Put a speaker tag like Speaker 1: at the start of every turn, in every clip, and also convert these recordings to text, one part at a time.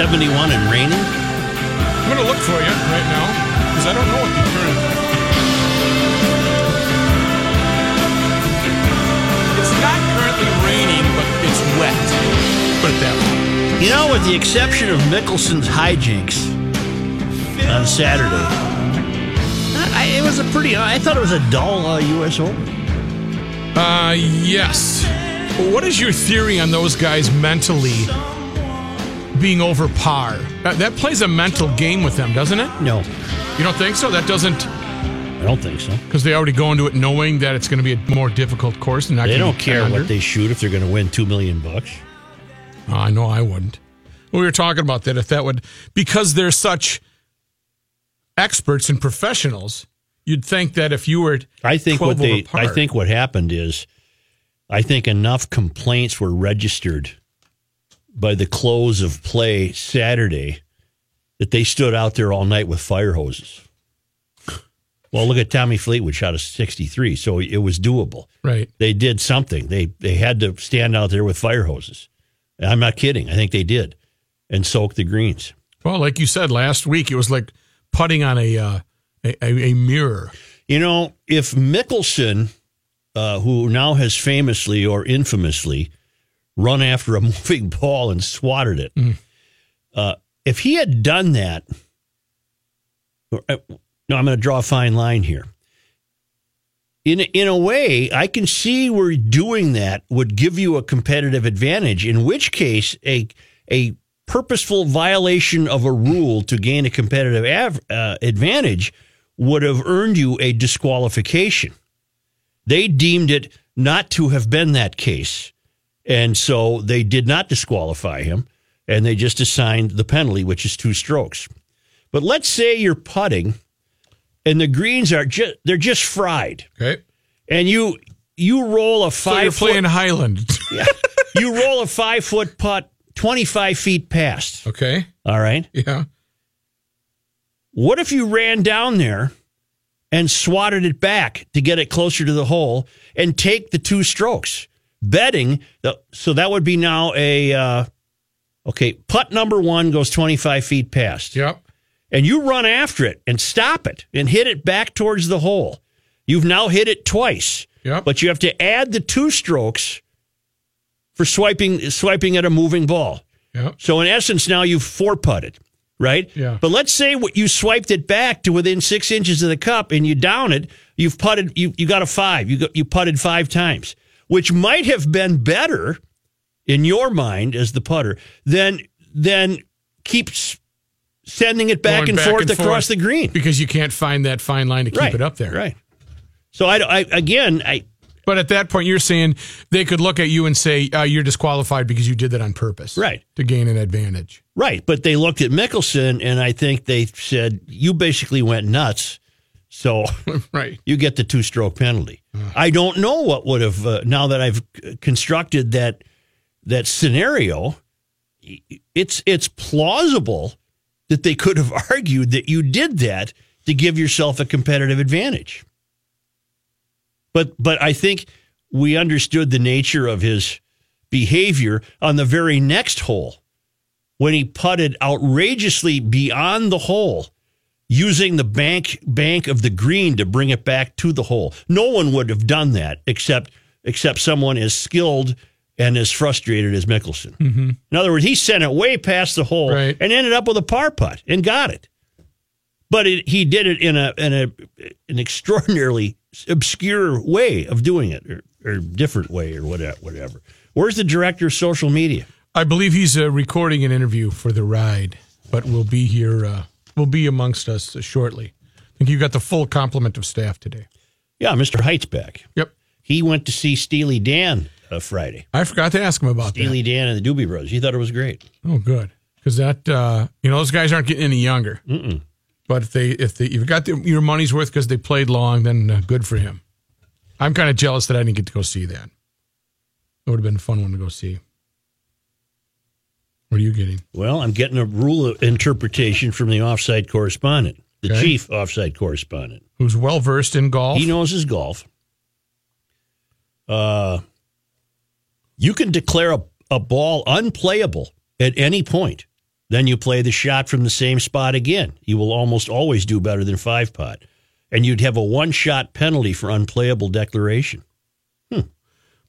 Speaker 1: 71 and raining?
Speaker 2: I'm going to look for you right now because I don't know what the current. It's not currently raining, but it's wet. Put it that way.
Speaker 1: You know, with the exception of Mickelson's hijinks on Saturday, I, it was a pretty. I thought it was a dull uh, U.S. Open.
Speaker 2: Uh, yes. What is your theory on those guys mentally being over par? That, that plays a mental game with them, doesn't it?
Speaker 1: No,
Speaker 2: You don't think so? That doesn't
Speaker 1: I don't think so.
Speaker 2: because they already go into it knowing that it's going to be a more difficult course and not
Speaker 1: They don't care what they shoot if they're going to win two million bucks.
Speaker 2: Oh, I know I wouldn't. We were talking about that. If that would, because they're such experts and professionals, you'd think that if you were,
Speaker 1: I think what they.
Speaker 2: over par-
Speaker 1: I think what happened is, I think enough complaints were registered by the close of play Saturday that they stood out there all night with fire hoses. Well, look at Tommy Fleetwood shot a 63, so it was doable.
Speaker 2: right?
Speaker 1: They did something. They they had to stand out there with fire hoses. I'm not kidding. I think they did, and soak the greens.
Speaker 2: Well, like you said last week, it was like putting on a uh, a, a, a mirror.
Speaker 1: You know, if Mickelson, uh, who now has famously or infamously run after a moving ball and swatted it, uh, if he had done that, uh, no, I'm going to draw a fine line here. In in a way, I can see where doing that would give you a competitive advantage. In which case, a a purposeful violation of a rule to gain a competitive av- uh, advantage would have earned you a disqualification. They deemed it not to have been that case. And so they did not disqualify him and they just assigned the penalty, which is two strokes. But let's say you're putting and the greens are just they're just fried.
Speaker 2: Okay,
Speaker 1: And you you roll a five.
Speaker 2: so
Speaker 1: five
Speaker 2: you're playing Highland.
Speaker 1: yeah, you roll a five foot putt 25 feet past.
Speaker 2: okay,
Speaker 1: All right.
Speaker 2: yeah,
Speaker 1: What if you ran down there and swatted it back to get it closer to the hole and take the two strokes? Betting so that would be now a uh, okay. Putt number one goes twenty five feet past,
Speaker 2: yep.
Speaker 1: and you run after it and stop it and hit it back towards the hole. You've now hit it twice,
Speaker 2: Yep.
Speaker 1: but you have to add the two strokes for swiping swiping at a moving ball.
Speaker 2: Yep.
Speaker 1: So in essence, now you've four putted, right?
Speaker 2: Yeah.
Speaker 1: But let's say what you swiped it back to within six inches of the cup and you down it, you've putted, you, you got a five. You got, you putted five times, which might have been better in your mind as the putter than than keep s- sending it back
Speaker 2: Going
Speaker 1: and
Speaker 2: back
Speaker 1: forth
Speaker 2: and
Speaker 1: across
Speaker 2: forth.
Speaker 1: the green.
Speaker 2: Because you can't find that fine line to keep
Speaker 1: right.
Speaker 2: it up there.
Speaker 1: Right. So I, I again, I
Speaker 2: But at that point, you're saying they could look at you and say uh, you're disqualified because you did that on purpose,
Speaker 1: Right.
Speaker 2: To gain an advantage.
Speaker 1: Right, but they looked at Mickelson and I think they said you basically went nuts. So
Speaker 2: right.
Speaker 1: you get the two stroke penalty. I don't know what would have uh, now that I've constructed that that scenario. It's it's plausible that they could have argued that you did that to give yourself a competitive advantage. But but I think we understood the nature of his behavior on the very next hole when he putted outrageously beyond the hole using the bank bank of the green to bring it back to the hole. No one would have done that except except someone as skilled and as frustrated as Mickelson. In other words, he sent it way past the hole
Speaker 2: Right.
Speaker 1: and ended up with a par putt and got it. But it, he did it in a in a an extraordinarily obscure way of doing it, or, or different way, or whatever. Whatever. Where's the director of social media?
Speaker 2: I believe he's uh, recording an interview for the ride, but we'll be here. Uh, will be amongst us shortly. I think you got the full complement of staff today.
Speaker 1: Yeah, Mr. Heights back.
Speaker 2: Yep.
Speaker 1: He went to see Steely Dan uh, Friday.
Speaker 2: I forgot to ask him about that.
Speaker 1: Steely Dan and the Doobie Brothers. He thought it was great.
Speaker 2: Oh, good. Because that uh, you know those guys aren't getting any younger.
Speaker 1: Mm-mm.
Speaker 2: But if they if they you've got the, your money's worth because they played long, then uh, good for him. I'm kind of jealous that I didn't get to go see that. It would have been a fun one to go see. What are you getting?
Speaker 1: Well, I'm getting a rule of interpretation from the offside correspondent, the
Speaker 2: Okay.
Speaker 1: chief offside correspondent.
Speaker 2: Who's well versed in golf?
Speaker 1: He knows his golf. Uh, you can declare a, a ball unplayable at any point. Then you play the shot from the same spot again. You will almost always do better than five pot. And you'd have a one shot penalty for unplayable declaration.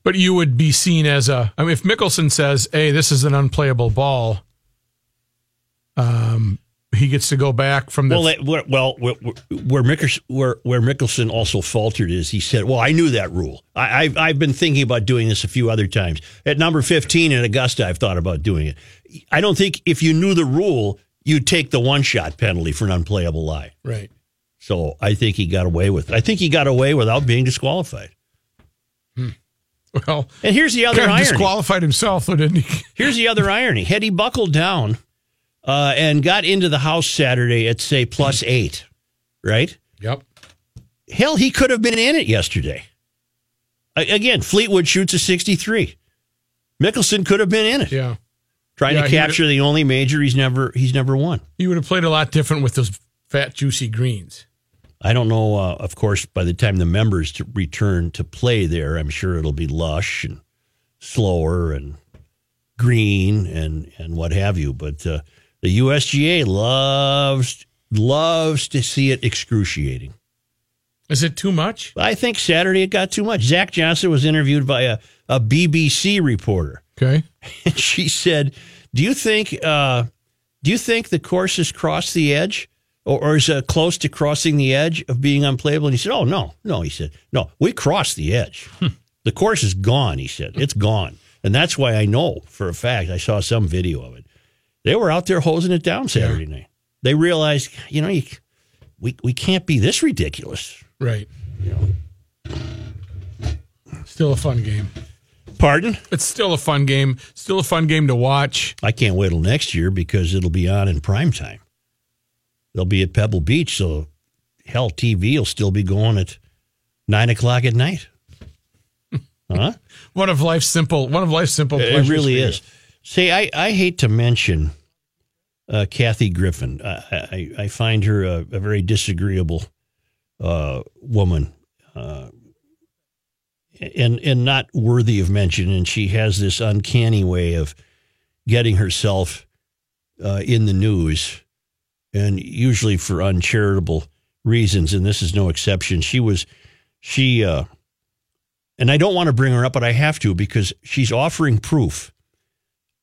Speaker 2: But you would be seen as a. I mean, if Mickelson says, "Hey, this is an unplayable ball," um, he gets to go back from the.
Speaker 1: Well, that, where, well, where, where, Mickelson, where, where Mickelson also faltered is he said, "Well, I knew that rule. I, I've I've been thinking about doing this a few other times. At number fifteen in Augusta, I've thought about doing it. I don't think if you knew the rule, you'd take the one shot penalty for an unplayable lie.
Speaker 2: right.
Speaker 1: So I think he got away with it. I think he got away without being disqualified.
Speaker 2: Well,
Speaker 1: And here's the other irony.
Speaker 2: disqualified himself, though, didn't he?
Speaker 1: Here's the other irony. Had he buckled down uh, and got into the house Saturday at say plus eight, right?
Speaker 2: Yep.
Speaker 1: Hell, he could have been in it yesterday. A- Again, Fleetwood shoots a 63. Mickelson could have been in it,
Speaker 2: Yeah.
Speaker 1: trying
Speaker 2: Yeah,
Speaker 1: to capture the only major he's never he's never won.
Speaker 2: He would have played a lot different with those fat, juicy greens.
Speaker 1: I don't know. Uh, of course, by the time the members to return to play there, I'm sure it'll be lush and slower and green and and what have you. But uh, the USGA loves loves to see it excruciating.
Speaker 2: Is it too much?
Speaker 1: I think Saturday it got too much. Zach Johnson was interviewed by a, a BBC reporter,
Speaker 2: Okay.
Speaker 1: and she said, "Do you think uh, do you think the course has crossed the edge, or, or is uh, close to crossing the edge of being unplayable?" And he said, "Oh no, no." He said, "No, we crossed the edge. the course is gone." He said, "It's gone," and that's why I know for a fact. I saw some video of it. They were out there hosing it down Saturday night. They realized, you know, you, we we can't be this ridiculous.
Speaker 2: Right. You know. Still a fun game.
Speaker 1: Pardon?
Speaker 2: It's still a fun game. Still a fun game to watch.
Speaker 1: I can't wait till next year because it'll be on in prime time. They'll be at Pebble Beach, so hell, TV will still be going at nine o'clock at night. Huh?
Speaker 2: One of life's simple. One of life's simple.
Speaker 1: it really
Speaker 2: you.
Speaker 1: is. Say, I, I hate to mention uh, Kathy Griffin. I, I, I find her a, a very disagreeable uh, woman. Uh, and and not worthy of mention, and she has this uncanny way of getting herself uh, in the news, and usually for uncharitable reasons. And this is no exception. She was she, uh, and I don't want to bring her up, but I have to because she's offering proof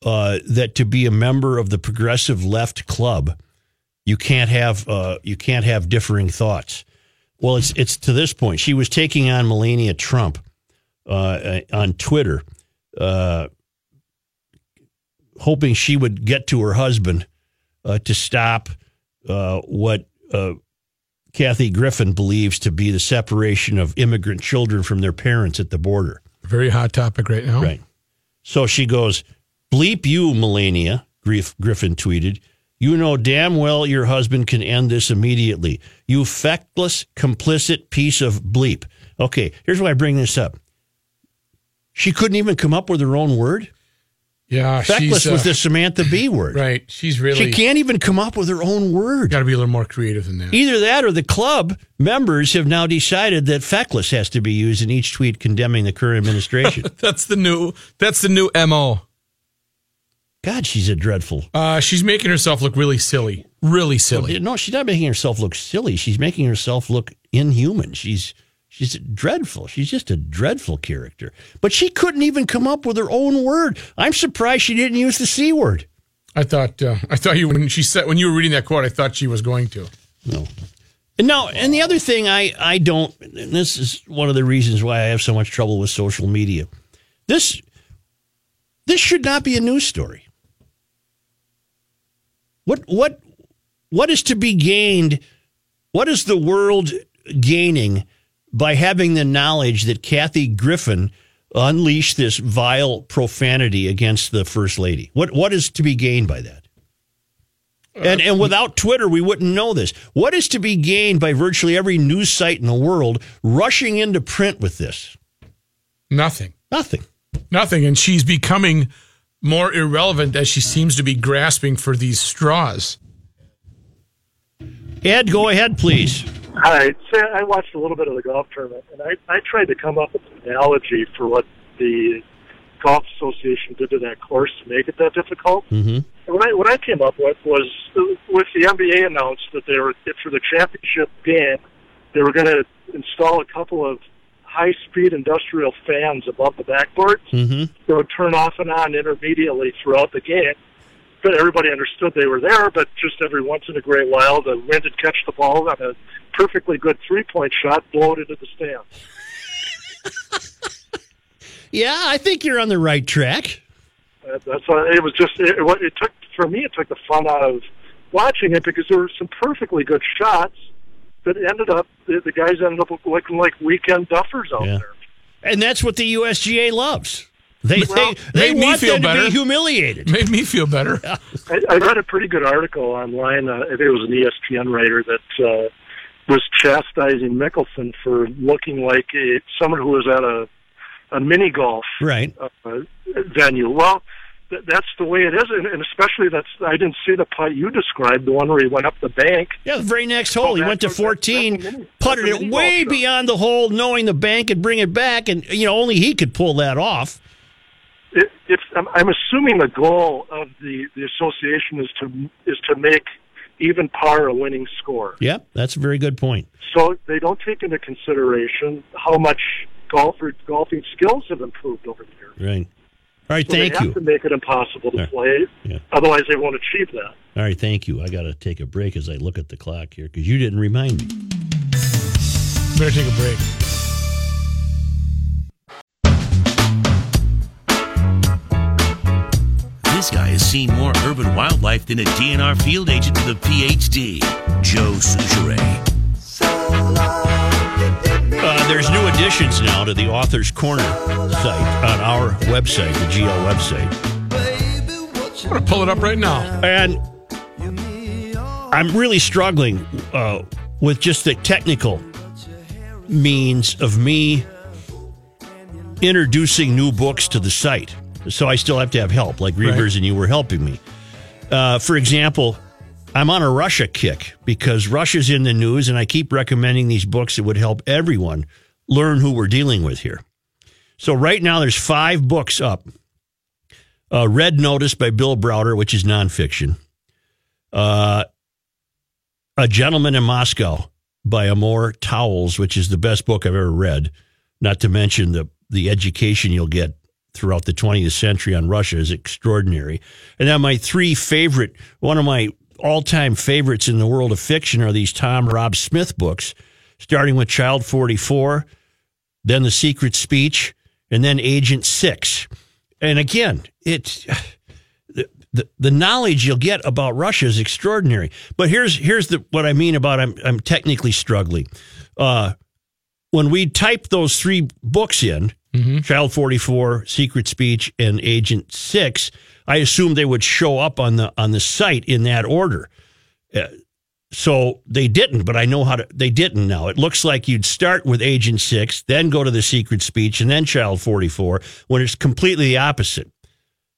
Speaker 1: uh, that to be a member of the progressive left club, you can't have uh, you can't have differing thoughts. Well, it's it's to this point. She was taking on Melania Trump uh, on Twitter, uh, hoping she would get to her husband uh, to stop uh, what uh, Kathy Griffin believes to be the separation of immigrant children from their parents at the border.
Speaker 2: Very hot topic right now.
Speaker 1: Right. So she goes, Bleep you, Melania, Griff, Griffin tweeted. You know damn well your husband can end this immediately. You feckless, complicit piece of bleep. Okay, here's why I bring this up. She couldn't even come up with her own word.
Speaker 2: Yeah,
Speaker 1: Feckless
Speaker 2: she's uh,
Speaker 1: was the Samantha Bee word.
Speaker 2: right. She's really
Speaker 1: She can't even come up with her own word.
Speaker 2: got to be a little more creative than that.
Speaker 1: Either that or the club members have now decided that feckless has to be used in each tweet condemning the current administration.
Speaker 2: That's the new. That's the new mo.
Speaker 1: God, she's a dreadful.
Speaker 2: Uh, she's making herself look really silly. Really silly.
Speaker 1: No, she's not making herself look silly. She's making herself look inhuman. She's she's dreadful. She's just a dreadful character. But she couldn't even come up with her own word. I'm surprised she didn't use the c word.
Speaker 2: I thought. Uh, I thought you when she said when you were reading that quote. I thought she was going to.
Speaker 1: No. And now, and the other thing I I don't. And this is one of the reasons why I have so much trouble with social media. This this should not be a news story. What what what is to be gained? What is the world gaining by having the knowledge that Kathy Griffin unleashed this vile profanity against the first lady? What what is to be gained by that? Uh, and and without Twitter, we wouldn't know this. What is to be gained by virtually every news site in the world rushing into print with this?
Speaker 2: Nothing.
Speaker 1: Nothing.
Speaker 2: Nothing. And she's becoming more irrelevant as she seems to be grasping for these straws.
Speaker 1: Ed, go ahead, please.
Speaker 3: Hi. So I watched a little bit of the golf tournament, and I, I tried to come up with an analogy for what the golf association did to that course to make it that difficult.
Speaker 1: Mm-hmm.
Speaker 3: And what I what I came up with was with the NBA announced that they were for the championship game they were going to install a couple of high speed industrial fans above the backboards
Speaker 1: Mm-hmm.
Speaker 3: that would turn off and on intermediately throughout the game. But everybody understood they were there, but just every once in a great while, the wind would catch the ball on a perfectly good three point shot, blow it into the stands.
Speaker 1: Yeah, I think you're on the right track.
Speaker 3: Uh, That's why it was just it, what it took for me. It took the fun out of watching it because there were some perfectly good shots that ended up the, the guys ended up looking like weekend duffers out
Speaker 1: Yeah.
Speaker 3: there.
Speaker 1: And that's what the USGA loves. They
Speaker 3: Well,
Speaker 1: they, they
Speaker 2: made me
Speaker 1: want
Speaker 2: feel
Speaker 1: them to
Speaker 2: better.
Speaker 1: be humiliated.
Speaker 2: Made me feel better.
Speaker 3: I, I read a pretty good article online. Uh, it was an ESPN writer that uh, was chastising Mickelson for looking like a, someone who was at a a mini golf
Speaker 1: Right.
Speaker 3: uh, venue. Well, th- that's the way it is, and, and especially that's I didn't see the putt you described, the one where he went up the bank.
Speaker 1: Yeah, the very next hole, he
Speaker 3: Oh,
Speaker 1: went to
Speaker 3: that's- that's-
Speaker 1: 14,
Speaker 3: that's mini-
Speaker 1: putted
Speaker 3: that's
Speaker 1: it way
Speaker 3: golf
Speaker 1: beyond the hole, knowing the bank could bring it back, and you know only he could pull that off.
Speaker 3: It, it's I'm, I'm assuming the goal of the the association is to is to make even par a winning score.
Speaker 1: Yep, that's a very good point.
Speaker 3: So they don't take into consideration how much golfer golfing skills have improved over the years.
Speaker 1: Right. All right,
Speaker 3: So
Speaker 1: thank
Speaker 3: they have
Speaker 1: you.
Speaker 3: to make it impossible to
Speaker 1: Yeah.
Speaker 3: play.
Speaker 1: Yeah.
Speaker 3: Otherwise, they won't achieve that.
Speaker 1: All right, thank you. I got to take a break as I look at the clock here because you didn't remind me.
Speaker 2: Better take a break.
Speaker 4: This guy has seen more urban wildlife than a DNR field agent with a PhD. Joe Soucheray.
Speaker 1: Uh, there's new additions now to the Author's Corner site on our website, the GL website.
Speaker 2: I'm going to pull it up right now.
Speaker 1: And I'm really struggling uh, with just the technical means of me introducing new books to the site. So I still have to have help, like Reavers and you were helping me. Uh, for example, I'm on a Russia kick because Russia's in the news, and I keep recommending these books that would help everyone learn who we're dealing with here. So right now, there's five books up. Uh, Red Notice by Bill Browder, which is nonfiction. Uh, a Gentleman in Moscow by Amor Towles, which is the best book I've ever read. Not to mention the the education you'll get throughout the 20th century on Russia is extraordinary. And now my three favorite, one of my all time favorites in the world of fiction are these Tom Rob Smith books, starting with Child 44, then The Secret Speech, and then Agent Six. And again, it's the, the, the knowledge you'll get about Russia is extraordinary. But here's here's the what I mean about I'm I'm technically struggling. Uh, when we type those three books in, Child 44, Secret Speech, and Agent Six, I assumed they would show up on the on the site in that order. Uh, so they didn't, but I know how to. They didn't now. It looks like you'd start with Agent Six, then go to the Secret Speech, and then Child 44. When it's completely the opposite.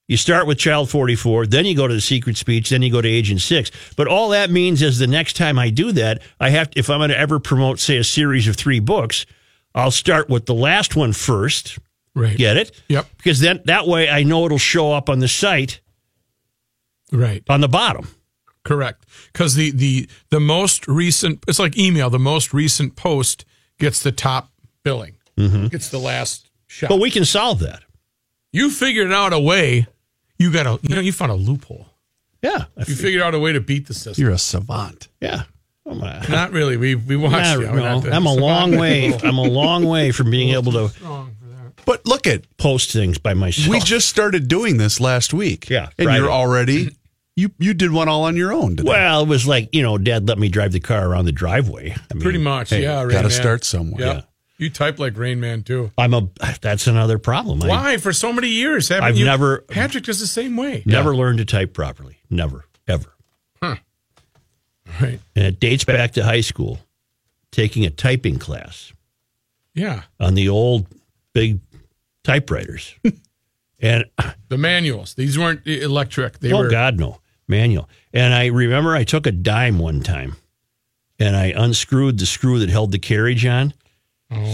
Speaker 1: You start with Child 44, then you go to the Secret Speech, then you go to Agent 6. But all that means is the next time I do that, I have to, if I'm going to ever promote, say, a series of three books, I'll start with the last one first.
Speaker 2: Right.
Speaker 1: Get it?
Speaker 2: Yep.
Speaker 1: Because then that way I know it'll show up on the site
Speaker 2: Right.
Speaker 1: on the bottom.
Speaker 2: Correct. Because the, the the most recent it's like email, the most recent post gets the top billing. Mm-hmm. Gets the last shot.
Speaker 1: But we can solve that.
Speaker 2: you figured out a way. You got a you know, you found a loophole.
Speaker 1: Yeah. I
Speaker 2: You figured out a way to beat the system.
Speaker 5: You're a savant.
Speaker 1: yeah.
Speaker 2: Not really. We we watched
Speaker 1: Not-
Speaker 2: you.
Speaker 1: no,
Speaker 2: We're not doing
Speaker 1: I'm a long way. I'm a long way from being able to
Speaker 5: But look at
Speaker 1: post things by myself.
Speaker 5: we just started doing this last week.
Speaker 1: Yeah,
Speaker 5: and
Speaker 1: Friday.
Speaker 5: you're already you you did one all on your own today.
Speaker 1: well, it was like you know, Dad let me drive the car around the driveway. I mean,
Speaker 2: Pretty much.
Speaker 5: Hey,
Speaker 2: yeah. Right,
Speaker 5: got to
Speaker 2: yeah.
Speaker 5: start somewhere.
Speaker 2: Yeah. You type like Rain Man too.
Speaker 1: I'm a. That's another problem. I
Speaker 2: Why? For so many years, haven't
Speaker 1: I've
Speaker 2: you?
Speaker 1: never-
Speaker 2: Patrick is the same way.
Speaker 1: never learned to type properly. Never, ever.
Speaker 2: Right.
Speaker 1: And it dates back to high school, taking a typing class
Speaker 2: Yeah.
Speaker 1: on the old big typewriters. and
Speaker 2: The manuals. These weren't electric. They
Speaker 1: oh
Speaker 2: were.
Speaker 1: God, no manual. And I remember I took a dime one time, and I unscrewed the screw that held the carriage on,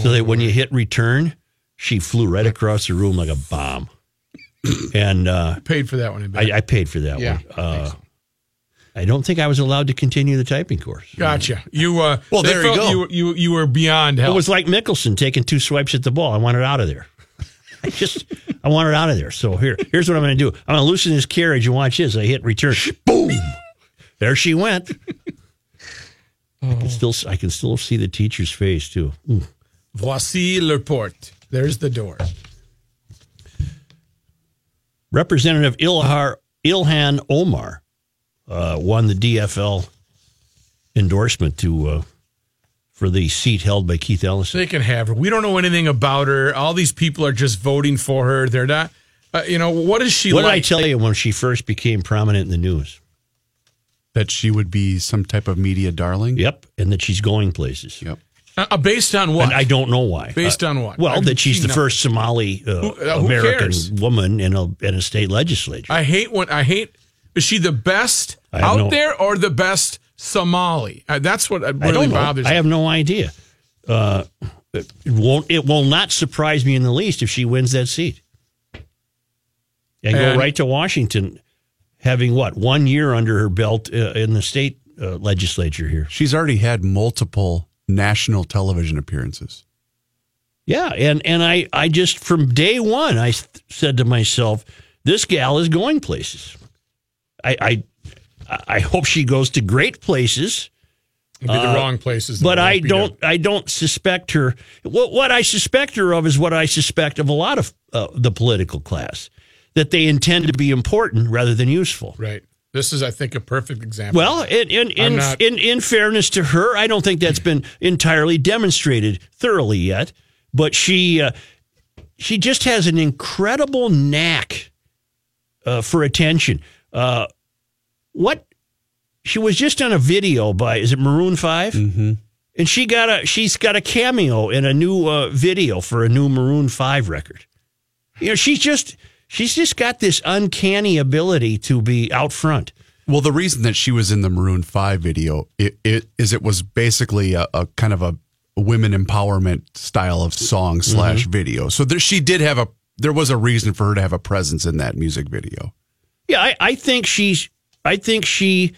Speaker 1: so that when you hit return, she flew right across the room like a bomb. and uh,
Speaker 2: Paid for that one. I.
Speaker 1: I, I paid for that
Speaker 2: yeah.
Speaker 1: one. Uh, I don't think I was allowed to continue the typing course.
Speaker 2: Gotcha. You. Uh,
Speaker 5: Well, there you go.
Speaker 2: You, you you were beyond
Speaker 1: It was like Mickelson taking two swipes at the ball. I wanted out of there. I just, I want it out of there. So here, here's what I'm going to do. I'm going to loosen this carriage and watch this. I hit return. Boom. There she went. I can still, I can still see the teacher's face too. Mm.
Speaker 2: Voici le porte. There's the door.
Speaker 1: Representative Ilhar Ilhan Omar uh, won the DFL endorsement to uh, for the seat held by Keith Ellison.
Speaker 2: They can have her. We don't know anything about her. All these people are just voting for her. They're not. Uh, you know what is she
Speaker 1: What did I tell you when she first became prominent in the news?
Speaker 5: That she would be some type of media darling.
Speaker 1: Yep, and that she's going places.
Speaker 5: Yep.
Speaker 2: Uh, uh, based on what?
Speaker 1: And I don't know why.
Speaker 2: Based
Speaker 1: Uh,
Speaker 2: on what?
Speaker 1: Well,
Speaker 2: I mean,
Speaker 1: that she's
Speaker 2: she
Speaker 1: the
Speaker 2: know-
Speaker 1: first Somali uh,
Speaker 2: Who- uh, who
Speaker 1: American
Speaker 2: cares?
Speaker 1: woman in a in a state legislature.
Speaker 2: I hate when I hate. Is she the best out
Speaker 1: no-
Speaker 2: there or the best Somali? Uh, that's what uh,
Speaker 1: I
Speaker 2: really
Speaker 1: don't know.
Speaker 2: bothers
Speaker 1: I have no idea. Uh, it won't. It will not surprise me in the least if she wins that seat and, go right to Washington, having what one year under her belt uh, in the state uh, legislature here.
Speaker 5: She's already had multiple national television appearances.
Speaker 1: Yeah, and and I I just from day one I th- said to myself, this gal is going places. I I I hope she goes to great places,
Speaker 2: It'd be the wrong places,
Speaker 1: uh, but I don't I don't suspect her. What what I suspect her of is what I suspect of a lot of uh, the political class that they intend to be important rather than useful.
Speaker 2: right. This is, I think, a perfect example.
Speaker 1: Well, in in in,
Speaker 2: not-
Speaker 1: in in fairness to her, I don't think that's been entirely demonstrated thoroughly yet. But she uh, she just has an incredible knack uh, for attention. Uh, what she was just on a video by is it Maroon 5 mm-hmm. and she got a she's got a cameo in a new uh, video for a new Maroon Five record. You know, she's just she's just got this uncanny ability to be out front.
Speaker 5: Well, the reason that she was in the Maroon Five video it, it is it was basically a, a kind of a women empowerment style of song slash video. So there, she did have a there was a reason for her to have a presence in that music video.
Speaker 1: Yeah, I, I think she's. I think she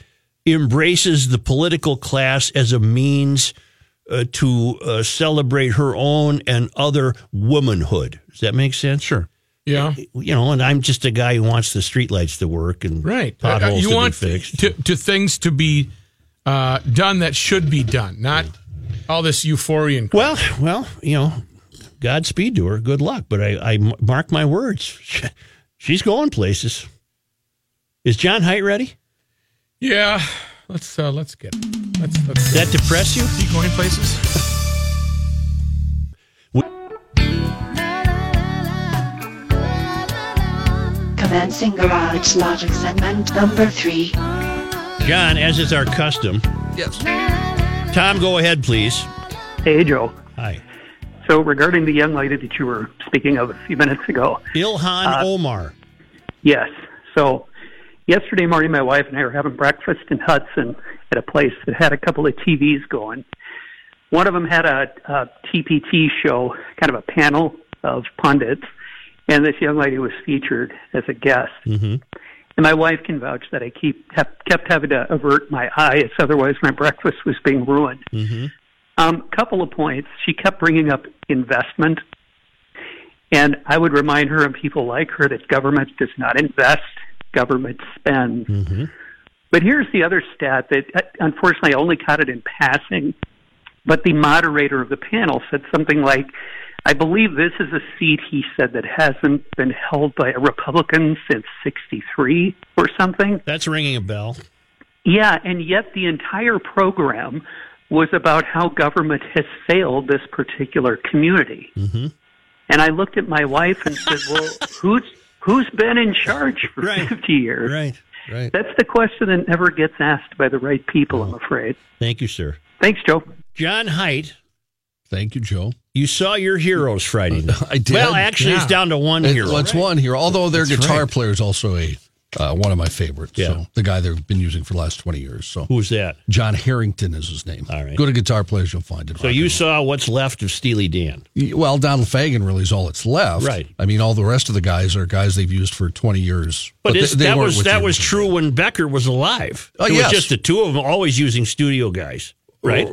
Speaker 1: embraces the political class as a means uh, to uh, celebrate her own and other womanhood. Does that make sense?
Speaker 5: Sure.
Speaker 2: yeah.
Speaker 1: You know, and I'm just a guy who wants the streetlights to work and
Speaker 2: Right.
Speaker 1: potholes
Speaker 2: Uh, you
Speaker 1: to
Speaker 2: want
Speaker 1: be fixed.
Speaker 2: To, to things to be uh, done that should be done, not all this euphoria. and-
Speaker 1: well, well, you know, Godspeed to her. Good luck. But I mark my words. She's going places. Is John Height ready?
Speaker 2: Yeah. Let's uh, let's get let's let's
Speaker 1: Does that depress you?
Speaker 2: Is he going places.
Speaker 6: Commencing Garage Logic segment number three.
Speaker 1: John, as is our custom.
Speaker 7: Yes.
Speaker 1: Tom, go ahead, please.
Speaker 8: Hey, Joe.
Speaker 1: Hi.
Speaker 8: So, regarding the young lady that you were speaking of a few minutes ago,
Speaker 1: Ilhan Omar.
Speaker 8: yes. So, yesterday morning, my wife and I were having breakfast in Hudson at a place that had a couple of TVs going. One of them had a, a TPT show, kind of a panel of pundits, and this young lady was featured as a guest.
Speaker 1: Mm-hmm.
Speaker 8: And my wife can vouch that I keep kept, kept having to avert my eyes, otherwise my breakfast was being ruined.
Speaker 1: Mm-hmm.
Speaker 8: Um, couple of points. She kept bringing up investment, and I would remind her and people like her that government does not invest, government spends.
Speaker 1: Mm-hmm.
Speaker 8: But here's the other stat that, uh, unfortunately, I only caught it in passing. But the moderator of the panel said something like, I believe this is a seat, he said, that hasn't been held by a Republican since 63 or something.
Speaker 1: That's ringing a bell.
Speaker 8: Yeah, and yet the entire program was about how government has failed this particular community. Mm-hmm. And I looked at my wife and said, "Well, who's who's been in charge for
Speaker 1: Right.
Speaker 8: 50 years?"
Speaker 1: Right. Right.
Speaker 8: That's the question that never gets asked by the right people, I'm oh. afraid.
Speaker 1: Thank you, sir.
Speaker 8: Thanks, Joe.
Speaker 1: John Height,
Speaker 7: Thank you, Joe.
Speaker 1: you saw your heroes Friday night.
Speaker 7: I did.
Speaker 1: Well, actually, it's down to one
Speaker 7: It-
Speaker 1: hero.
Speaker 7: well, it's one here. Although their
Speaker 5: That's
Speaker 7: guitar
Speaker 5: right.
Speaker 7: player is also a uh, one of my favorites.
Speaker 1: Yeah.
Speaker 7: So the guy they've been using for the last twenty years. So
Speaker 1: Who's that?
Speaker 7: John Herington is his name.
Speaker 1: All right.
Speaker 7: Go to guitar players, you'll find it.
Speaker 1: So you saw what's left of Steely Dan.
Speaker 7: well, Donald Fagen really is all that's left.
Speaker 1: Right.
Speaker 7: I mean, all the rest of the guys are guys they've used for twenty years.
Speaker 1: But,
Speaker 7: they-
Speaker 1: is,
Speaker 7: they
Speaker 1: that was that was true
Speaker 7: band.
Speaker 1: when Becker was alive.
Speaker 7: Oh,
Speaker 1: it
Speaker 7: yes.
Speaker 1: was just the two of them always using studio guys, right?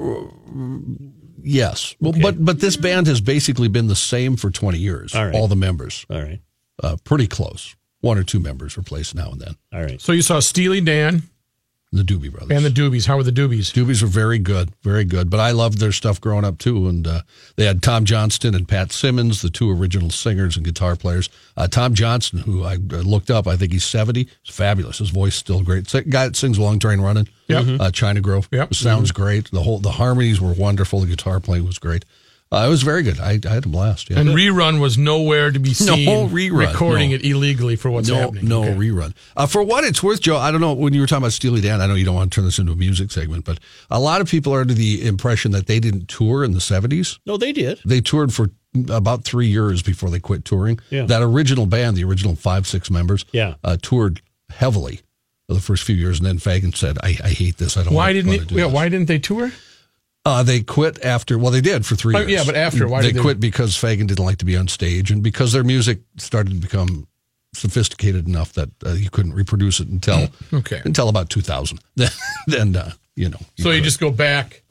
Speaker 7: Yes. Well, but but this band has basically been the same for twenty years.
Speaker 1: All right.
Speaker 7: All the members,
Speaker 1: All right,
Speaker 7: uh, pretty close. One or two members replaced now and then.
Speaker 1: all right.
Speaker 2: So you saw Steely Dan
Speaker 7: The Doobie Brothers.
Speaker 2: and the Doobies. How were the Doobies?
Speaker 7: Doobies were very good, very good. But I loved their stuff growing up too. And uh, they had Tom Johnston and Pat Simmons, the two original singers and guitar players. Uh, Tom Johnston, who I uh, looked up, I think he's seventy. He's fabulous. His voice is still great. It's a guy that sings "Long Train Running."
Speaker 2: Yep.
Speaker 7: Uh, China Grove.
Speaker 2: Yep.
Speaker 7: Sounds great. The whole the harmonies were wonderful. The guitar playing was great. Uh, it was very good. I, I had a blast. Yeah.
Speaker 2: And rerun was nowhere to be seen.
Speaker 7: No rerun,
Speaker 2: recording
Speaker 7: no.
Speaker 2: it illegally for what's
Speaker 7: no,
Speaker 2: happening.
Speaker 7: no
Speaker 2: Okay.
Speaker 7: rerun. Uh, for what it's worth, Joe, I don't know when you were talking about Steely Dan. I know you don't want to turn this into a music segment, but a lot of people are under the impression that they didn't tour in the seventies.
Speaker 1: No, they did.
Speaker 7: They toured for about three years before they quit touring.
Speaker 1: Yeah.
Speaker 7: That original band, the original five six members,
Speaker 1: Yeah.
Speaker 7: uh, toured heavily for the first few years, and then Fagen said, "I, I hate this. I don't."
Speaker 2: Why
Speaker 7: wanna-
Speaker 2: didn't
Speaker 7: wanna
Speaker 2: it,
Speaker 7: do
Speaker 2: yeah,
Speaker 7: this."
Speaker 2: Why didn't they tour?
Speaker 7: Uh, they quit after. Well, they did for three. years.
Speaker 2: yeah, but after, why
Speaker 7: they
Speaker 2: did they-
Speaker 7: quit because Fagen didn't like to be on stage, and because their music started to become sophisticated enough that uh, you couldn't reproduce it until
Speaker 2: Okay.
Speaker 7: until about 2000. Then, then uh, you know.
Speaker 2: So you just go back,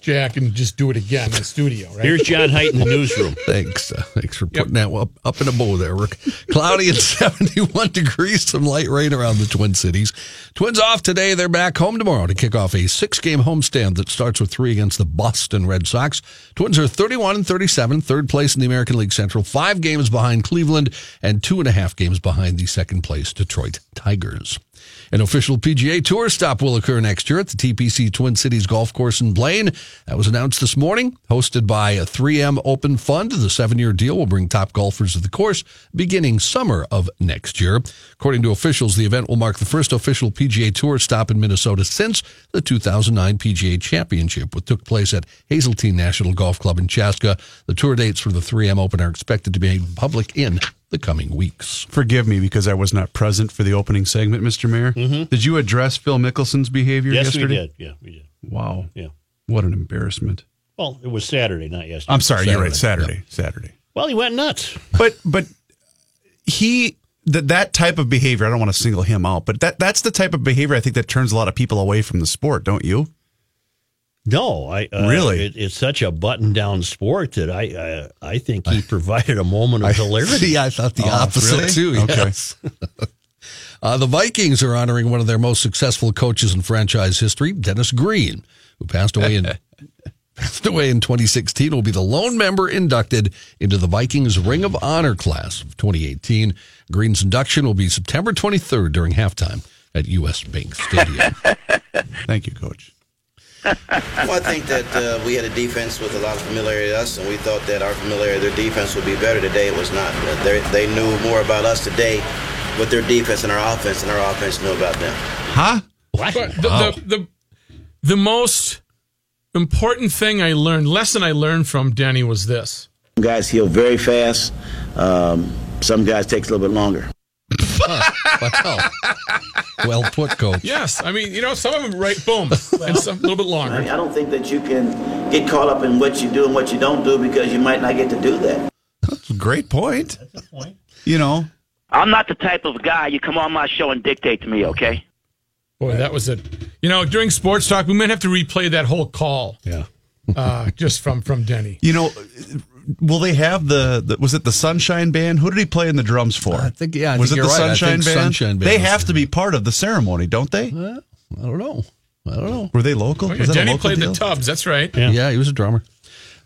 Speaker 2: Jack, and just do it again in the studio, right?
Speaker 1: Here's John Height in the newsroom.
Speaker 7: Thanks. Uh, thanks for putting that up, up in a bow there, Rick. Cloudy and 71 degrees, some light rain around the Twin Cities. Twins off today. They're back home tomorrow to kick off a six game homestand that starts with three against the Boston Red Sox. Twins are 31 and 37, third place in the American League Central, five games behind Cleveland, and two and a half games behind the second place Detroit Tigers. An official PGA Tour stop will occur next year at the TPC Twin Cities Golf Course in Blaine. That was announced this morning. Hosted by a 3M Open Fund, the seven-year deal will bring top golfers to the course beginning summer of next year. According to officials, the event will mark the first official PGA Tour stop in Minnesota since the 2009 PGA Championship, which took place at Hazeltine National Golf Club in Chaska. The tour dates for the 3M Open are expected to be made public in the coming weeks.
Speaker 5: Forgive me because I was not present for the opening segment, Mr. Mayor. Mm-hmm. Did you address Phil Mickelson's behavior
Speaker 1: Yes,
Speaker 5: yesterday?
Speaker 1: we did. Yeah, we did.
Speaker 5: Wow.
Speaker 1: Yeah.
Speaker 5: What an embarrassment.
Speaker 1: Well, it was Saturday, not yesterday.
Speaker 5: I'm sorry, you're right.
Speaker 7: Saturday.
Speaker 5: Saturday. Saturday.
Speaker 1: well, he went nuts.
Speaker 5: But but he that that type of behavior, I don't want to single him out, but that that's the type of behavior I think that turns a lot of people away from the sport, don't you?
Speaker 1: No, I uh,
Speaker 5: Really?
Speaker 1: It, it's such a button-down sport that I uh, I think he provided a moment of hilarity.
Speaker 7: See, I thought the
Speaker 5: Oh,
Speaker 7: opposite
Speaker 5: really?
Speaker 7: too.
Speaker 5: Okay.
Speaker 7: Yes. uh, the Vikings are honoring one of their most successful coaches in franchise history, Dennis Green, who passed away in passed away in 2016. Will be the lone member inducted into the Vikings Ring of Honor class of 2018. Green's induction will be September 23rd during halftime at U.S. Bank Stadium.
Speaker 5: Thank you, coach.
Speaker 9: Well, I think that uh, we had a defense with a lot of familiarity to us, and we thought that our familiarity, their defense would be better today. It was not. Uh, they, they knew more about us today with their defense and our offense and our offense knew about them.
Speaker 5: Huh?
Speaker 1: What?
Speaker 2: But the, the, the, the most important thing I learned, lesson I learned from Danny was this.
Speaker 9: Some guys heal very fast. Um, some guys takes a little bit longer.
Speaker 7: Well, well put, coach.
Speaker 2: Yes, I mean, you know, some of them right, boom, and some a little bit longer.
Speaker 9: I don't think that you can get caught up in what you do and what you don't do because you might not get to do that.
Speaker 5: That's a great point. You know,
Speaker 10: I'm not the type of guy you come on my show and dictate to me, okay?
Speaker 2: Boy, that was it. You know, during sports talk, we might have to replay that whole call,
Speaker 1: Yeah.
Speaker 2: uh, just from from Denny.
Speaker 5: you know, will they have the, the was it the Sunshine Band? Who did he play in the drums for?
Speaker 7: I think- yeah, I
Speaker 5: was
Speaker 7: think
Speaker 5: it the
Speaker 7: you're right. I
Speaker 5: Sunshine
Speaker 7: think
Speaker 5: Band?
Speaker 7: Sunshine Band
Speaker 5: They have to be part of the ceremony, don't they?
Speaker 7: I don't know. I don't know.
Speaker 5: Were they local?
Speaker 2: Oh, yeah,
Speaker 5: Was that a
Speaker 2: Denny
Speaker 5: local
Speaker 2: played
Speaker 5: deal?
Speaker 2: the tubs. That's right.
Speaker 7: Yeah, he was a drummer.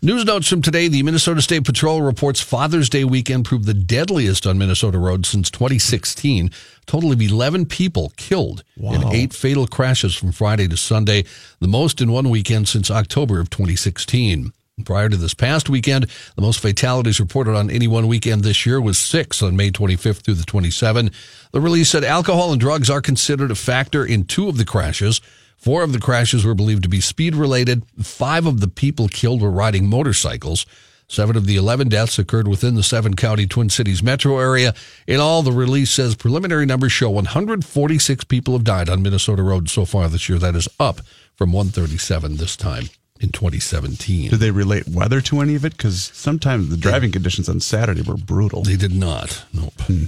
Speaker 7: News notes from today the Minnesota State Patrol reports Father's Day weekend proved the deadliest on Minnesota roads since 2016. A total of 11 people killed in eight fatal crashes from Friday to Sunday, the most in one weekend since October of 2016. Prior to this past weekend, the most fatalities reported on any one weekend this year was six on May 25th through the 27th. The release said alcohol and drugs are considered a factor in two of the crashes. Four of the crashes were believed to be speed related. Five of the people killed were riding motorcycles. Seven of the 11 deaths occurred within the seven county Twin Cities metro area. In all, the release says preliminary numbers show 146 people have died on Minnesota roads so far this year. That is up from 137 this time in 2017.
Speaker 5: Did they relate weather to any of it? Because sometimes the driving conditions on Saturday were brutal.
Speaker 7: They did not. Nope. Hmm.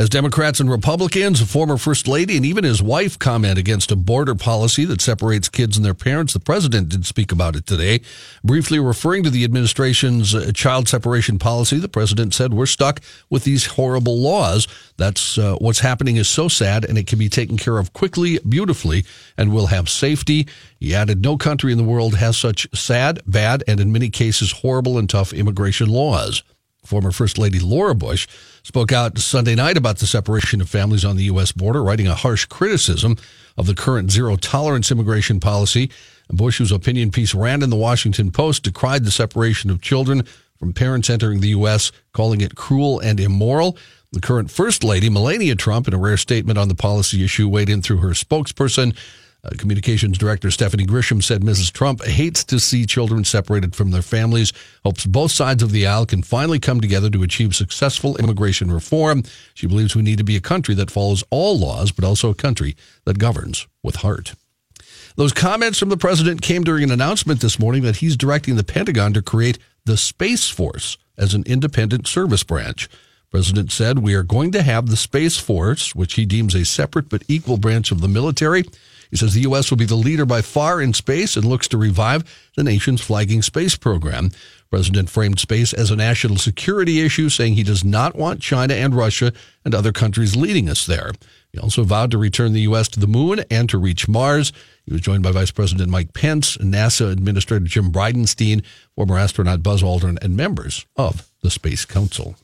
Speaker 7: As Democrats and Republicans, a former First Lady, and even his wife comment against a border policy that separates kids and their parents, the president did speak about it today. Briefly referring to the administration's uh, child separation policy, the president said, We're stuck with these horrible laws. That's uh, what's happening is so sad, and it can be taken care of quickly, beautifully, and we'll have safety. He added, No country in the world has such sad, bad, and in many cases horrible and tough immigration laws. Former First Lady Laura Bush spoke out Sunday night about the separation of families on the U.S. border, writing a harsh criticism of the current zero tolerance immigration policy. Bush, whose opinion piece ran in the Washington Post, decried the separation of children from parents entering the U.S., calling it cruel and immoral. The current First Lady, Melania Trump, in a rare statement on the policy issue, weighed in through her spokesperson. Uh, Communications Director Stephanie Grisham said Mrs. Trump hates to see children separated from their families, hopes both sides of the aisle can finally come together to achieve successful immigration reform. She believes we need to be a country that follows all laws, but also a country that governs with heart. Those comments from the president came during an announcement this morning that he's directing the Pentagon to create the Space Force as an independent service branch. President said, We are going to have the Space Force, which he deems a separate but equal branch of the military. He says the U.S. will be the leader by far in space and looks to revive the nation's flagging space program. President framed space as a national security issue, saying he does not want China and Russia and other countries leading us there. He also vowed to return the U.S. to the moon and to reach Mars. He was joined by Vice President Mike Pence, NASA Administrator Jim Bridenstine, former astronaut Buzz Aldrin, and members of the Space Council.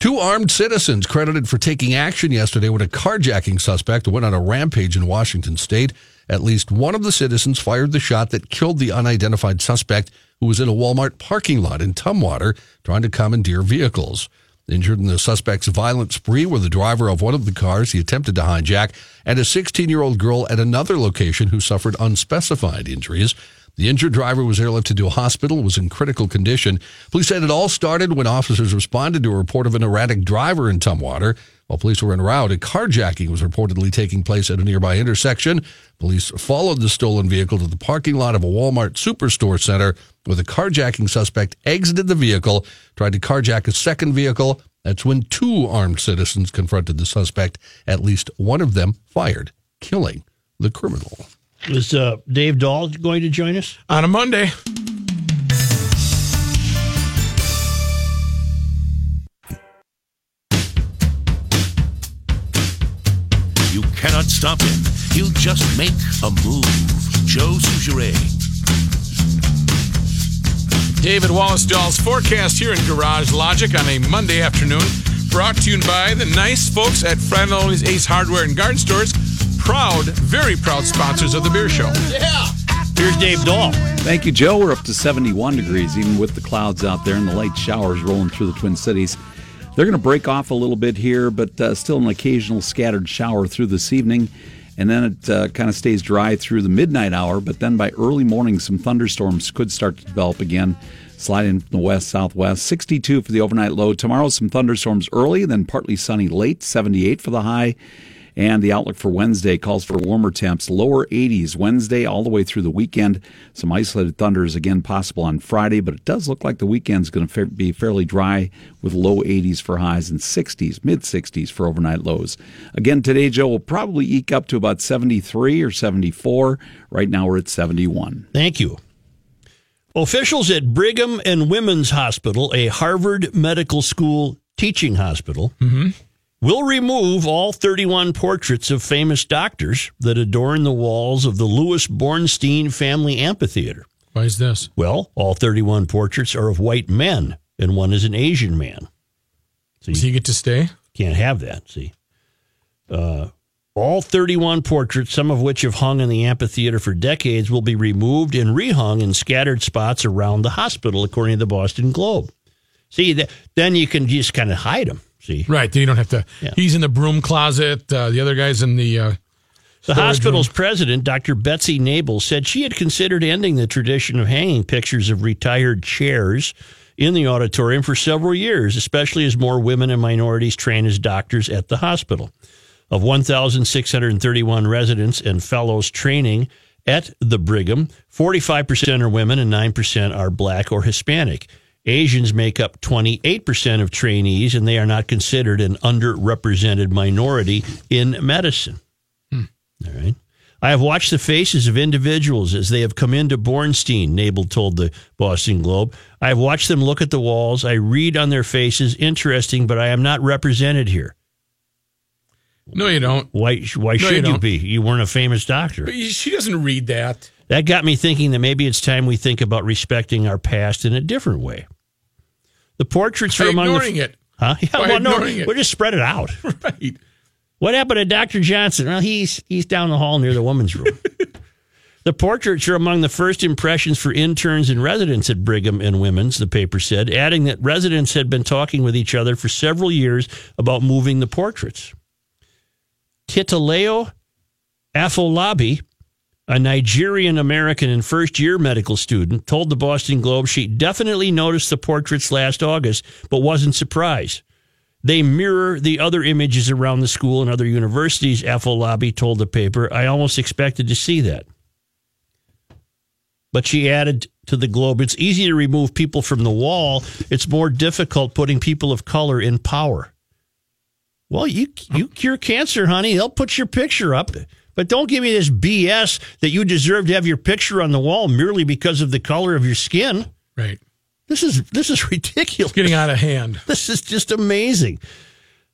Speaker 7: Two armed citizens credited for taking action yesterday when a carjacking suspect went on a rampage in Washington state. At least one of the citizens fired the shot that killed the unidentified suspect who was in a Walmart parking lot in Tumwater trying to commandeer vehicles. Injured in the suspect's violent spree were the driver of one of the cars he attempted to hijack and a 16 year old girl at another location who suffered unspecified injuries. The injured driver was airlifted to a hospital, was in critical condition. Police said it all started when officers responded to a report of an erratic driver in Tumwater. While police were en route, a carjacking was reportedly taking place at a nearby intersection. Police followed the stolen vehicle to the parking lot of a Walmart superstore center where the carjacking suspect exited the vehicle, tried to carjack a second vehicle. That's when two armed citizens confronted the suspect. At least one of them fired, killing the criminal.
Speaker 1: Is uh, Dave Dahl going to join us?
Speaker 2: On a Monday.
Speaker 4: You cannot stop him. He'll just make a move. Joe Soucheray.
Speaker 2: David Wallace Dahl's forecast here in Garage Logic on a Monday afternoon. Brought to you by the nice folks at Frattallone's Ace Hardware and Garden Stores. Proud, very proud sponsors of the beer show. Yeah.
Speaker 1: Here's Dave Dahl.
Speaker 11: Thank you, Joe. We're up to 71 degrees, even with the clouds out there and the light showers rolling through the Twin Cities. They're going to break off a little bit here, but uh, still an occasional scattered shower through this evening. And then it uh, kind of stays dry through the midnight hour, but then by early morning, some thunderstorms could start to develop again, sliding from the west southwest. 62 for the overnight low. Tomorrow, some thunderstorms early, then partly sunny late, 78 for the high. And the outlook for Wednesday calls for warmer temps, lower 80s Wednesday all the way through the weekend. Some isolated thunders again possible on Friday, but it does look like the weekend's going to be fairly dry with low 80s for highs and 60s, mid 60s for overnight lows. Again, today, Joe will probably eke up to about 73 or 74. Right now, we're at 71.
Speaker 1: Thank you. Officials at Brigham and Women's Hospital, a Harvard Medical School teaching hospital, mm-hmm. Will remove all 31 portraits of famous doctors that adorn the walls of the Louis Bornstein Family Amphitheater.
Speaker 2: Why is this?
Speaker 1: Well, all 31 portraits are of white men, and one is an Asian man. So
Speaker 2: Does he get to stay?
Speaker 1: Can't have that. See, uh, all 31 portraits, some of which have hung in the amphitheater for decades, will be removed and rehung in scattered spots around the hospital, according to the Boston Globe. See, th- then you can just kind of hide them. See,
Speaker 2: Right. Then you don't have to.
Speaker 1: Yeah.
Speaker 2: He's in the broom closet. Uh, the other guy's in the. Uh,
Speaker 1: The hospital's
Speaker 2: room.
Speaker 1: president, Dr. Betsy Nabel, said she had considered ending the tradition of hanging pictures of retired chairs in the auditorium for several years, especially as more women and minorities train as doctors at the hospital. Of 1,631 residents and fellows training at the Brigham, 45% are women and 9% are black or Hispanic. Asians make up 28% of trainees, and they are not considered an underrepresented minority in medicine. Hmm. All right. I have watched the faces of individuals as they have come into Bornstein, Nabel told the Boston Globe. I have watched them look at the walls. I read on their faces, interesting, but I am not represented here.
Speaker 2: No, you don't.
Speaker 1: Why, why
Speaker 2: you
Speaker 1: should you,
Speaker 2: don't.
Speaker 1: be? You weren't a famous doctor.
Speaker 2: But she doesn't read that.
Speaker 1: That got me thinking that maybe it's time we think about respecting our past in a different way. The portraits
Speaker 2: By
Speaker 1: are among
Speaker 2: ignoring
Speaker 1: the.
Speaker 2: it.
Speaker 1: Huh? Yeah,
Speaker 2: By
Speaker 1: well, no,
Speaker 2: it.
Speaker 1: we'll just spread it out.
Speaker 2: Right.
Speaker 1: What happened to Dr. Johnson? Well, he's he's down the hall near the women's room. the portraits are among the first impressions for interns and residents at Brigham and Women's, the paper said, adding that residents had been talking with each other for several years about moving the portraits. Titaleo Afolabi, a Nigerian American and first year medical student, told the Boston Globe she definitely noticed the portraits last August, but wasn't surprised. They mirror the other images around the school and other universities, Afolabi told the paper. I almost expected to see that. But she added to the Globe, it's easy to remove people from the wall. It's more difficult putting people of color in power. Well, you you cure cancer, honey. They'll put your picture up. But don't give me this BS that you deserve to have your picture on the wall merely because of the color of your skin.
Speaker 2: Right.
Speaker 1: This is this is ridiculous.
Speaker 2: Getting out of hand.
Speaker 1: This is just amazing.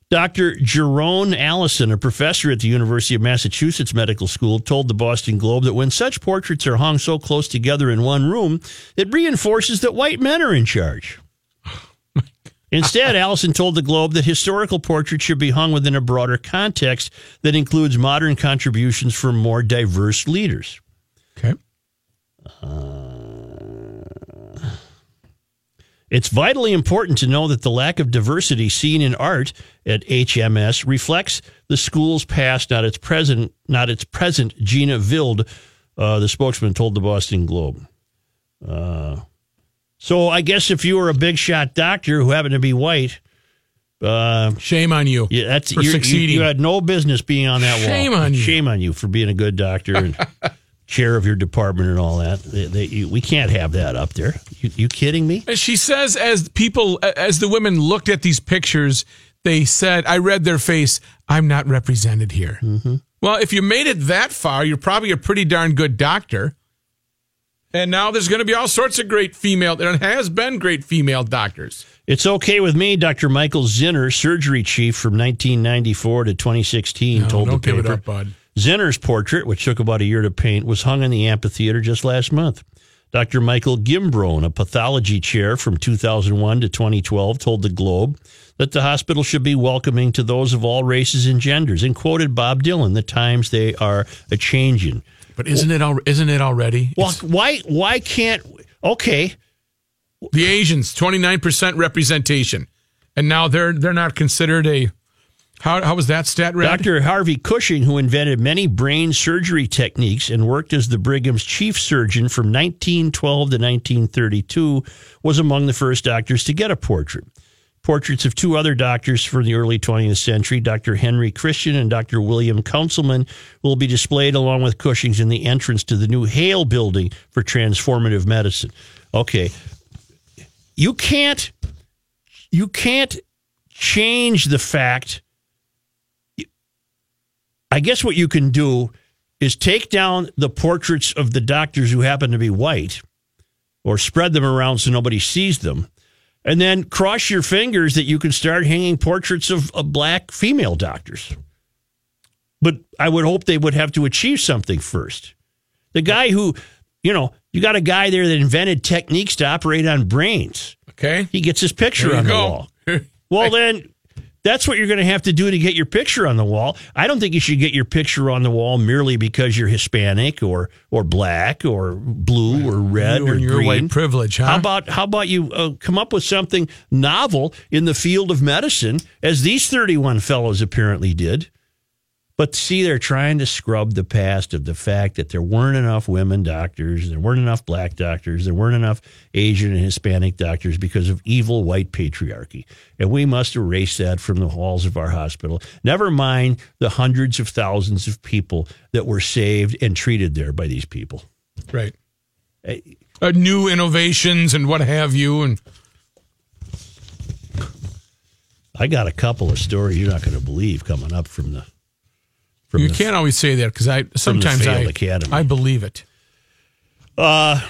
Speaker 1: Dr. Jeroan Allison, a professor at the University of Massachusetts Medical School, told the Boston Globe that when such portraits are hung so close together in one room, it reinforces that white men are in charge. Instead, Allison told the Globe that historical portraits should be hung within a broader context that includes modern contributions from more diverse leaders.
Speaker 2: Okay.
Speaker 1: It's vitally important to know that the lack of diversity seen in art at HMS reflects the school's past, not its present. Not its present. Gina Vild, uh, the spokesman, told the Boston Globe. Uh, so I guess if you were a big shot doctor who happened to be white, uh,
Speaker 2: Shame on you.
Speaker 1: yeah, that's
Speaker 2: For
Speaker 1: you're- you,
Speaker 2: succeeding.
Speaker 1: you had no business being on that wall.
Speaker 2: Shame on you.
Speaker 1: Shame on you for being a good doctor and chair of your department and all that. They, they, you, we can't have that up there. You, you kidding me?
Speaker 2: She says, as people, as the women looked at these pictures, they said, I read their face, I'm not represented here.
Speaker 1: Mm-hmm.
Speaker 2: Well, if you made it that far, you're probably a pretty darn good doctor. And now there's going to be all sorts of great female, there has been great female doctors.
Speaker 1: It's okay with me, Dr. Michael Zinner, surgery chief from 1994 to 2016,
Speaker 2: No,
Speaker 1: told
Speaker 2: don't
Speaker 1: the
Speaker 2: give
Speaker 1: paper.
Speaker 2: it up, bud.
Speaker 1: Zinner's portrait, which took about a year to paint, was hung in the amphitheater just last month. Dr. Michael Gimbrone, a pathology chair from 2001 to 2012, told the Globe that the hospital should be welcoming to those of all races and genders, and quoted Bob Dylan, "The times they are a changing."
Speaker 2: But isn't it al- isn't it already?
Speaker 1: Well, why why can't okay?
Speaker 2: The Asians, 29% representation. And now they're they're not considered a how how was that stat read?
Speaker 1: Dr. Harvey Cushing, who invented many brain surgery techniques and worked as the Brigham's chief surgeon from 1912 to 1932, was among the first doctors to get a portrait. Portraits of two other doctors from the early 20th century, Dr. Henry Christian and Dr. William Councilman, will be displayed along with Cushing's in the entrance to the new Hale building for transformative medicine. Okay. You can't you can't change the fact I guess what you can do is take down the portraits of the doctors who happen to be white or spread them around so nobody sees them. And then cross your fingers that you can start hanging portraits of, of black female doctors. But I would hope they would have to achieve something first. The guy who, you know, you got a guy there that invented techniques to operate on brains.
Speaker 2: Okay.
Speaker 1: He gets his picture on the
Speaker 2: go.
Speaker 1: wall. Well, then that's what you're going to have to do to get your picture on the wall. I don't think you should get your picture on the wall merely because you're Hispanic or or black or blue or red
Speaker 2: You
Speaker 1: or
Speaker 2: your
Speaker 1: green.
Speaker 2: white privilege, huh?
Speaker 1: How about how about you uh, come up with something novel in the field of medicine, as these 31 fellows apparently did? But see, they're trying to scrub the past of the fact that there weren't enough women doctors, there weren't enough black doctors, there weren't enough Asian and Hispanic doctors because of evil white patriarchy. And we must erase that from the halls of our hospital. Never mind the hundreds of thousands of people that were saved and treated there by these people.
Speaker 2: Right. Uh, new innovations and what have you. And
Speaker 1: I got a couple of stories you're not going to believe coming up from the.
Speaker 2: You can't always say that because I sometimes I,
Speaker 1: academy.
Speaker 2: I believe it.
Speaker 1: Uh,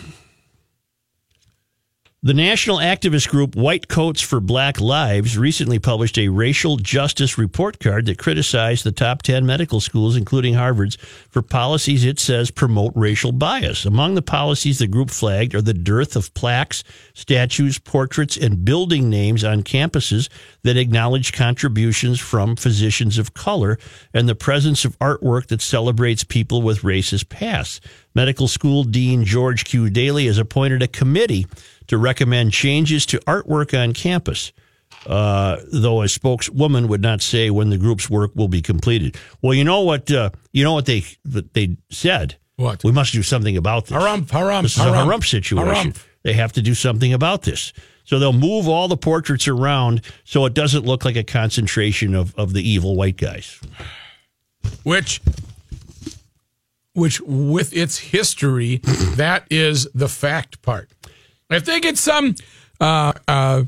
Speaker 1: the national activist group White Coats for Black Lives recently published a racial justice report card that criticized the top 10 medical schools, including Harvard's, for policies it says promote racial bias. Among the policies the group flagged are the dearth of plaques, statues, portraits, and building names on campuses that acknowledge contributions from physicians of color and the presence of artwork that celebrates people with racist pasts. Medical School Dean George Q. Daley has appointed a committee to recommend changes to artwork on campus. Uh, though a spokeswoman would not say when the group's work will be completed. Well, you know what? Uh, you know what they they said.
Speaker 2: What
Speaker 1: we must do something about this.
Speaker 2: Harumph, harumph,
Speaker 1: This is a harump situation. They have to do something about this. So they'll move all the portraits around so it doesn't look like a concentration of, of the evil white guys.
Speaker 2: which which with its history that is the fact part if they get some uh, uh,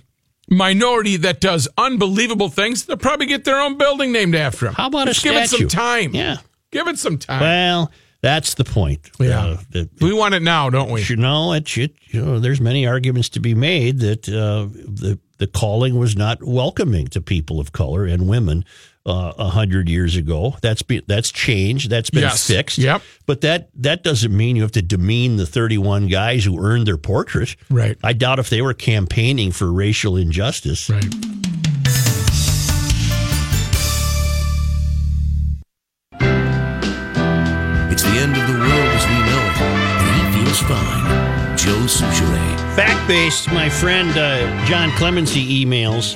Speaker 2: minority that does unbelievable things they'll probably get their own building named after them
Speaker 1: How about a
Speaker 2: Just give it some time
Speaker 1: Yeah.
Speaker 2: give it some time
Speaker 1: Well, that's the point.
Speaker 2: Yeah.
Speaker 1: Uh,
Speaker 2: we want it now don't we
Speaker 1: should know it should you know there's many arguments to be made that uh, the the calling was not welcoming to people of color and women uh, a hundred years ago. That's be, that's changed. That's been
Speaker 2: Yes.
Speaker 1: fixed.
Speaker 2: Yep.
Speaker 1: But that that doesn't mean you have to demean the 31 guys who earned their portrait.
Speaker 2: Right.
Speaker 1: I doubt if they were campaigning for racial injustice.
Speaker 2: right
Speaker 4: It's the end of the world as we know it, and he feels fine. Joe Soucheray.
Speaker 1: Fact based, my friend uh, John Clemency emails.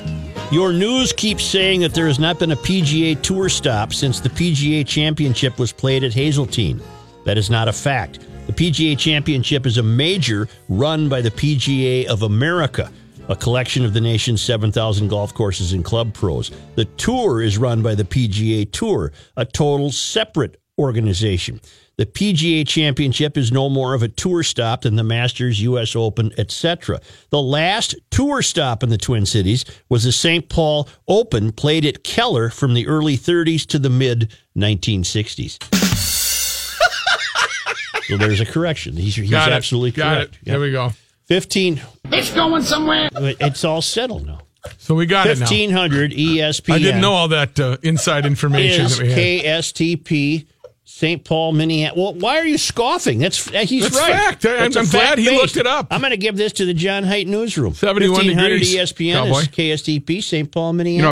Speaker 1: Your news keeps saying that there has not been a PGA Tour stop since the PGA Championship was played at Hazeltine. That is not a fact. The PGA Championship is a major run by the PGA of America, a collection of the nation's 7,000 golf courses and club pros. The tour is run by the PGA Tour, a total separate organization. The PGA Championship is no more of a tour stop than the Masters, U.S. Open, etc. The last tour stop in the Twin Cities was the St. Paul Open, played at Keller from the early 30s to the mid 1960s. so there's a correction. He's, he's
Speaker 2: got
Speaker 1: absolutely
Speaker 2: it got
Speaker 1: correct.
Speaker 2: it there we go
Speaker 1: 15.
Speaker 12: It's going somewhere.
Speaker 1: It's all settled now.
Speaker 2: so we got it now
Speaker 1: 1500 ESPN.
Speaker 2: I didn't know all that uh, inside information
Speaker 1: is
Speaker 2: that we had
Speaker 1: KSTP St. Paul, Minneapolis. Well, why are you scoffing? That's uh, he's
Speaker 2: That's
Speaker 1: right.
Speaker 2: fact. I-
Speaker 1: That's a
Speaker 2: I'm glad he looked it up.
Speaker 1: I'm going to give this to the John Height newsroom.
Speaker 2: 71 degrees,
Speaker 1: ESPN
Speaker 2: cowboy.
Speaker 1: is KSTP St. Paul, Minneapolis.
Speaker 2: you know